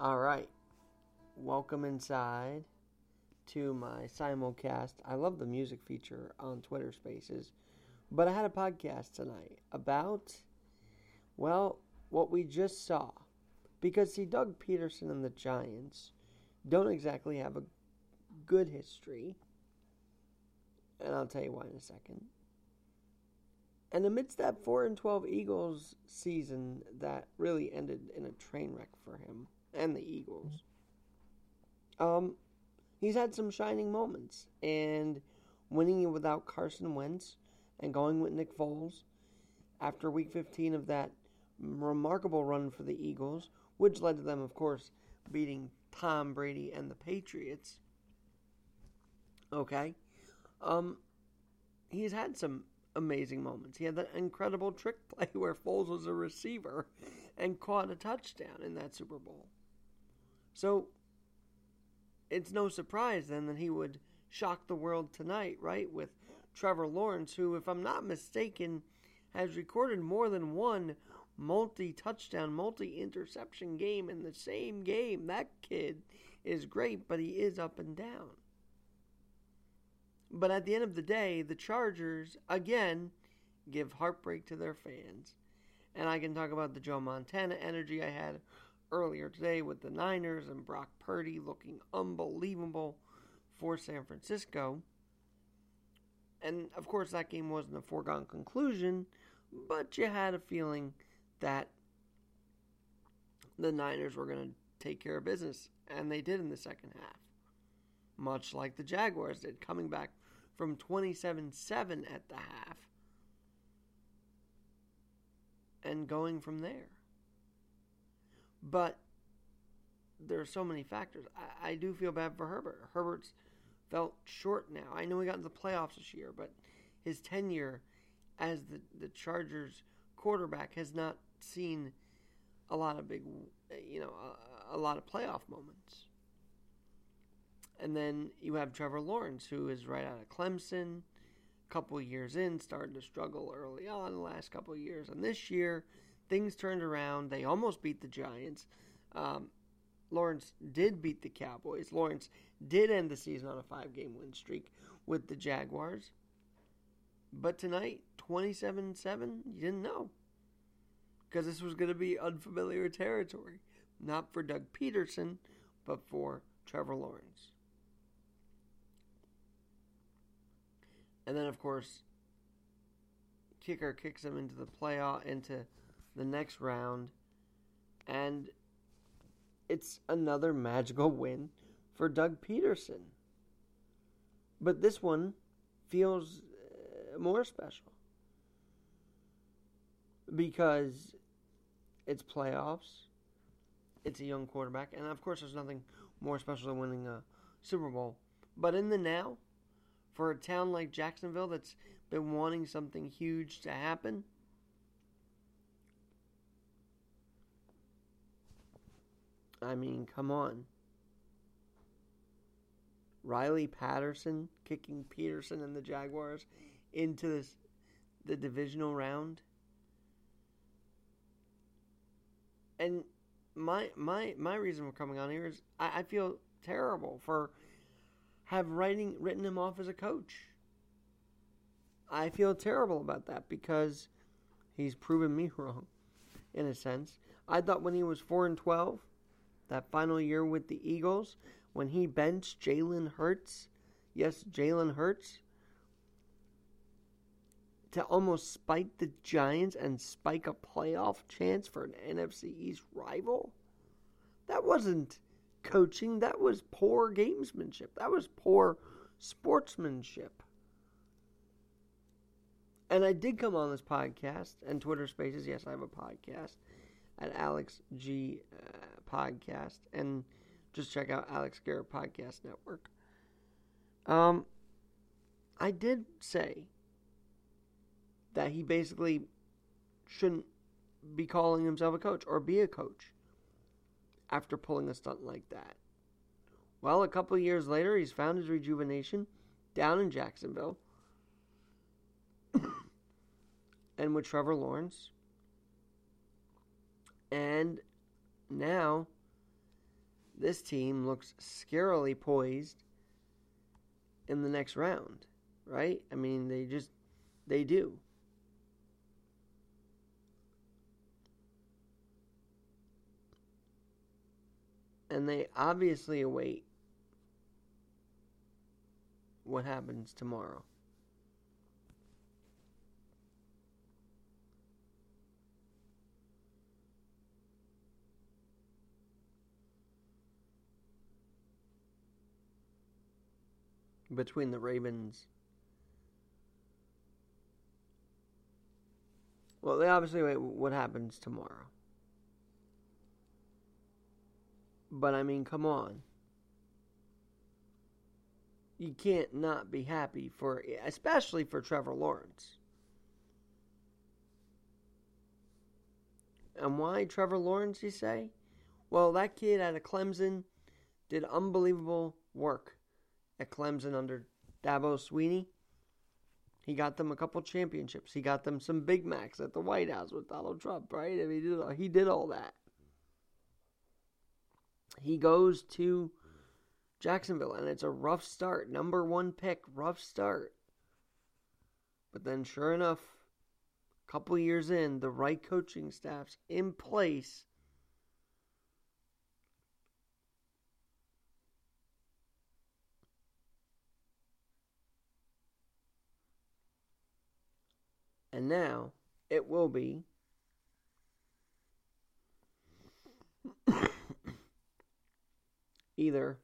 All right. Welcome inside to my simulcast. I love the music feature on Twitter Spaces, but I had a podcast tonight about, well, what we just saw. Because, see, Doug Pederson and the Giants don't exactly have a good history. And I'll tell you why in a second. And amidst that 4 and 12 Eagles season that really ended in a train wreck for him and the Eagles, um, he's had some shining moments. And winning it without Carson Wentz and going with Nick Foles after week 15 of that remarkable run for the Eagles, which led to them, of course, beating Tom Brady and the Patriots. Okay. Um, he's had some amazing moments. He had that incredible trick play where Foles was a receiver and caught a touchdown in that Super Bowl. So it's no surprise then that he would shock the world tonight, right? With Trevor Lawrence, who, if I'm not mistaken, has recorded more than one multi touchdown, multi interception game in the same game. That kid is great, but he is up and down. But at the end of the day, the Chargers, again, give heartbreak to their fans. And I can talk about the Joe Montana energy I had earlier today with the Niners and Brock Purdy looking unbelievable for San Francisco. And of course, that game wasn't a foregone conclusion, but you had a feeling that the Niners were going to take care of business, and they did in the second half. Much like the Jaguars did, coming back from 27 7 at the half and going from there. But there are so many factors. I, I do feel bad for Herbert. Herbert's felt short now. I know he got into the playoffs this year, but his tenure as the, the Chargers quarterback has not seen a lot of big, you know, a, a lot of playoff moments. And then you have Trevor Lawrence, who is right out of Clemson, a couple years in, started to struggle early on the last couple years. And this year, things turned around. They almost beat the Giants. Um, Lawrence did beat the Cowboys. Lawrence did end the season on a five game win streak with the Jaguars. But tonight, 27 7, you didn't know. Because this was going to be unfamiliar territory. Not for Doug Pederson, but for Trevor Lawrence. And then, of course, kicker kicks him into the playoff, into the next round. And it's another magical win for Doug Pederson. But this one feels uh, more special because it's playoffs, it's a young quarterback, and of course, there's nothing more special than winning a Super Bowl. But in the now, for a town like Jacksonville that's been wanting something huge to happen, I mean, come on. Riley Patterson kicking Pederson and the Jaguars into this, the divisional round. And my my my reason for coming on here is I, I feel terrible for have writing written him off as a coach. I feel terrible about that because he's proven me wrong, in a sense. I thought when he was four and twelve, that final year with the Eagles, when he benched Jalen Hurts, yes, Jalen Hurts, to almost spike the Giants and spike a playoff chance for an NFC East rival. That wasn't coaching, that was poor gamesmanship. That was poor sportsmanship. And I did come on this podcast and Twitter Spaces. Yes, I have a podcast at Alex G uh, Podcast, and just check out Alex Garrett Podcast Network. Um, I did say that he basically shouldn't be calling himself a coach or be a coach after pulling a stunt like that. Well, a couple years later, he's found his rejuvenation down in Jacksonville and with Trevor Lawrence. And now this team looks scarily poised in the next round, right? I mean, they just they do. And they obviously await what happens tomorrow. Between the Ravens. Well, they obviously wait what happens tomorrow. But I mean, come on. You can't not be happy for, especially for Trevor Lawrence. And why Trevor Lawrence, you say? Well, that kid out of Clemson did unbelievable work at Clemson under Dabo Swinney. He got them a couple championships. He got them some Big Macs at the White House with Donald Trump, right? I mean, he did, all, he did all that. He goes to Jacksonville, and it's a rough start. Number one pick, rough start. But then, sure enough, a couple years in, the right coaching staff's in place And now it will be either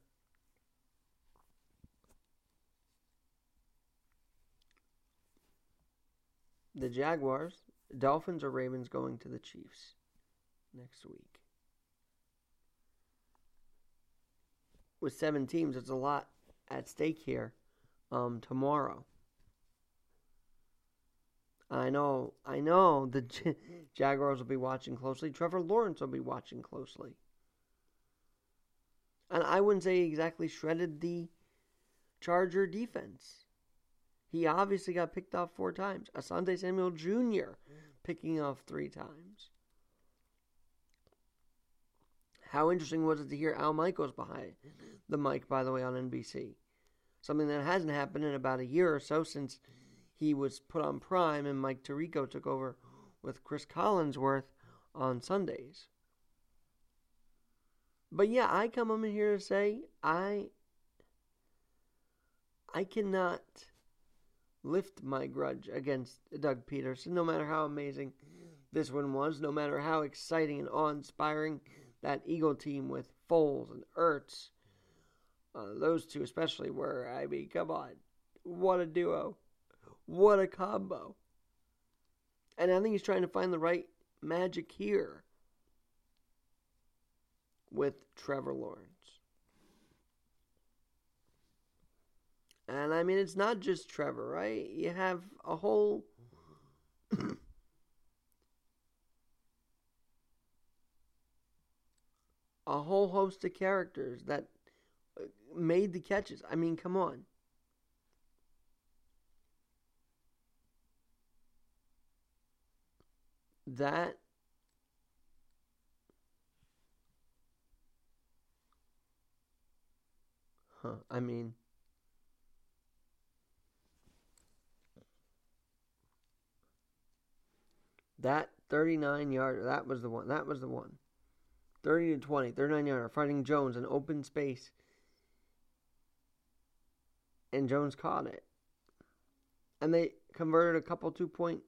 the Jaguars, Dolphins, or Ravens going to the Chiefs next week. With seven teams, it's a lot at stake here um, tomorrow. I know, I know the Jaguars will be watching closely. Trevor Lawrence will be watching closely. And I wouldn't say he exactly shredded the Charger defense. He obviously got picked off four times. Asante Samuel Jr. picking off three times. How interesting was it to hear Al Michaels behind the mic, by the way, on NBC? Something that hasn't happened in about a year or so since he was put on Prime, and Mike Tirico took over with Chris Collinsworth on Sundays. But yeah, I come in here to say I I cannot lift my grudge against Doug Pederson, no matter how amazing this one was, no matter how exciting and awe-inspiring that Eagle team with Foles and Ertz, uh, those two especially were. I mean, come on, what a duo! What a combo. And I think he's trying to find the right magic here with Trevor Lawrence. And I mean, it's not just Trevor, right? You have a whole. a whole host of characters that made the catches. I mean, come on. That huh i mean that 39 yard that was the one that was the one. 30 to 20 39 yard fighting jones in open space. And jones caught it. And they converted a couple two point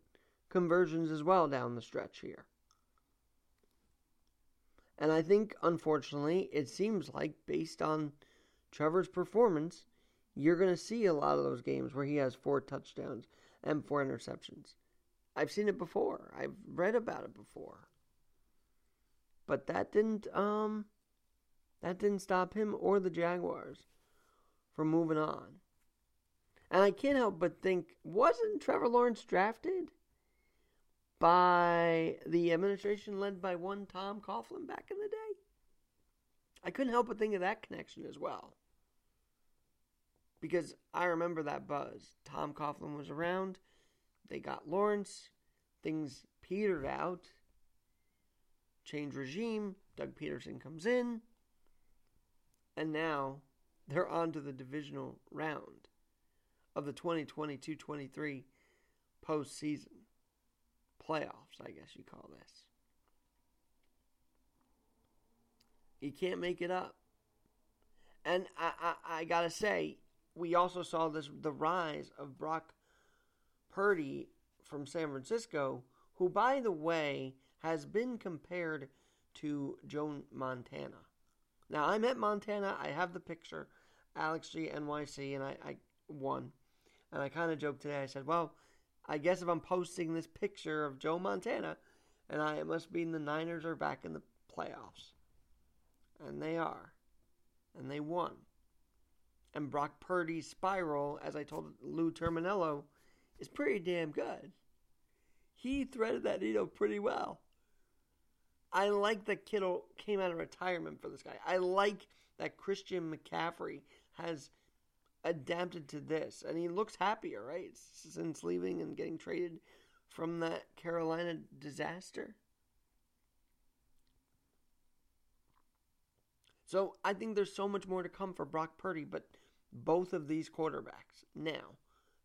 conversions as well down the stretch here. And I think, unfortunately, it seems like based on Trevor's performance, you're going to see a lot of those games where he has four touchdowns and four interceptions. I've seen it before. I've read about it before. But that didn't um that didn't stop him or the Jaguars from moving on. And I can't help but think wasn't Trevor Lawrence drafted by the administration led by one Tom Coughlin back in the day. I couldn't help but think of that connection as well. Because I remember that buzz. Tom Coughlin was around. They got Lawrence. Things petered out. Change regime. Doug Pederson comes in. And now they're on to the divisional round of the 2022 23 postseason. Playoffs, I guess you call this. You can't make it up. And I, I, I gotta say, we also saw this the rise of Brock Purdy from San Francisco, who, by the way, has been compared to Joe Montana. Now, I'm at Montana. I have the picture, Alex G NYC, and I, I won. And I kind of joked today. I said, well, I guess if I'm posting this picture of Joe Montana, and I it must mean the Niners are back in the playoffs. And they are. And they won. And Brock Purdy's spiral, as I told Lou Terminello, is pretty damn good. He threaded that needle pretty well. I like that Kittle came out of retirement for this guy. I like that Christian McCaffrey has adapted to this, and he looks happier, right? Since leaving and getting traded from that Carolina disaster. So I think there's so much more to come for Brock Purdy, but both of these quarterbacks now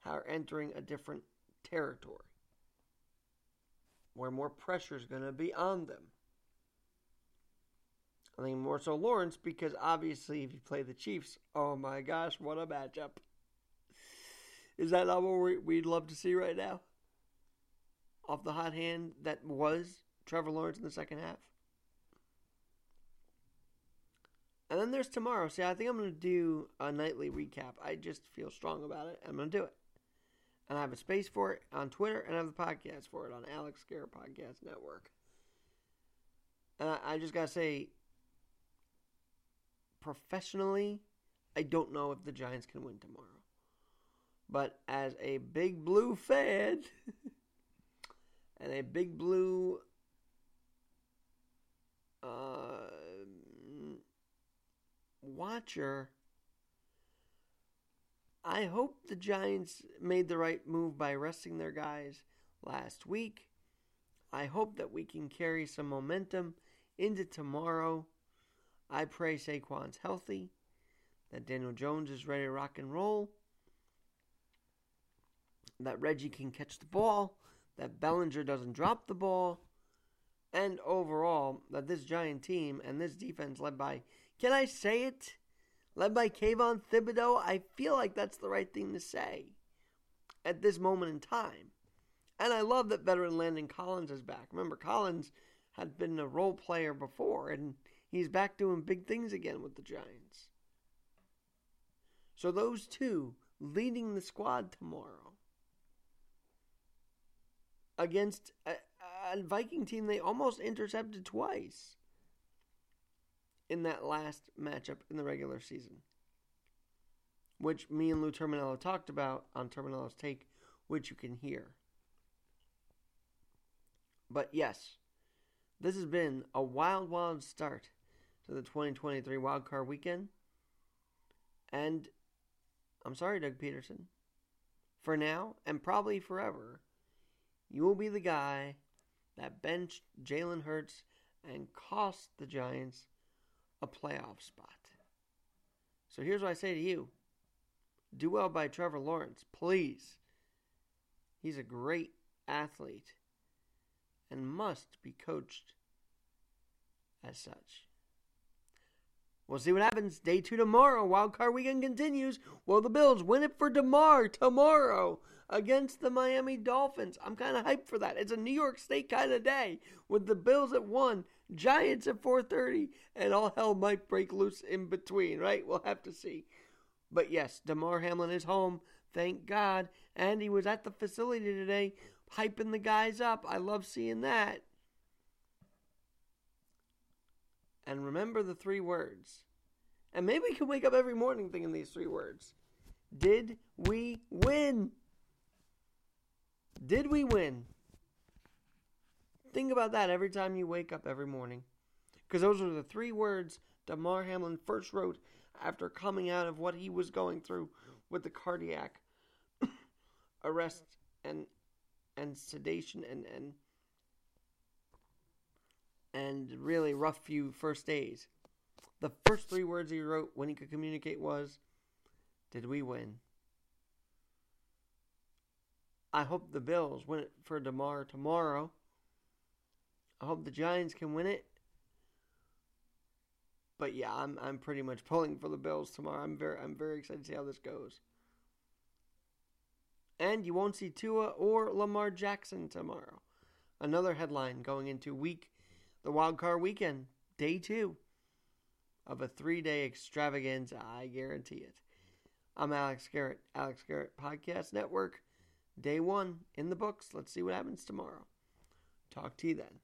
are entering a different territory where more pressure is going to be on them. I think more so Lawrence because obviously if you play the Chiefs, oh my gosh, what a matchup. Is that not what we'd love to see right now? Off the hot hand that was Trevor Lawrence in the second half. And then there's tomorrow. See, I think I'm going to do a nightly recap. I just feel strong about it. I'm going to do it. And I have a space for it on Twitter and I have the podcast for it on Alex Scare Podcast Network. And I, I just got to say, professionally, I don't know if the Giants can win tomorrow. But as a big blue fan and a big blue uh, watcher, I hope the Giants made the right move by resting their guys last week. I hope that we can carry some momentum into tomorrow I pray Saquon's healthy, that Daniel Jones is ready to rock and roll, that Reggie can catch the ball, that Bellinger doesn't drop the ball, and overall, that this Giant team and this defense led by, can I say it? Led by Kayvon Thibodeaux, I feel like that's the right thing to say at this moment in time. And I love that veteran Landon Collins is back. Remember, Collins had been a role player before, and he's back doing big things again with the Giants. So those two leading the squad tomorrow against a, a, Viking team they almost intercepted twice in that last matchup in the regular season. Which me and Lou Terminello talked about on Terminello's Take, which you can hear. But yes, this has been a wild, wild start to the 2023 wildcard weekend. And I'm sorry, Doug Pederson. For now, and probably forever, you will be the guy that benched Jalen Hurts and cost the Giants a playoff spot. So here's what I say to you do well by Trevor Lawrence, please. He's a great athlete and must be coached as such. We'll see what happens. Day two tomorrow. Wild card weekend continues. Will the Bills win it for Damar tomorrow against the Miami Dolphins? I'm kind of hyped for that. It's a New York State kind of day with the Bills at one, Giants at 4:30, and all hell might break loose in between. Right? We'll have to see. But yes, Damar Hamlin is home. Thank God. And he was at the facility today, hyping the guys up. I love seeing that. And remember the three words. And maybe we can wake up every morning thinking these three words. Did we win? Did we win? Think about that every time you wake up every morning. Because those are the three words Damar Hamlin first wrote after coming out of what he was going through with the cardiac arrest and and sedation and, and and really rough few first days The first three words he wrote when he could communicate was, Did we win? I hope the Bills win it for Damar tomorrow. I hope the Giants can win it. But yeah, I'm I'm pretty much pulling for the Bills tomorrow. I'm very I'm very excited to see how this goes. And you won't see Tua or Lamar Jackson tomorrow. Another headline going into week the wild card weekend, day two of a three day extravaganza. I guarantee it. I'm Alex Garrett, Alex Garrett Podcast Network. Day one in the books. Let's see what happens tomorrow. Talk to you then.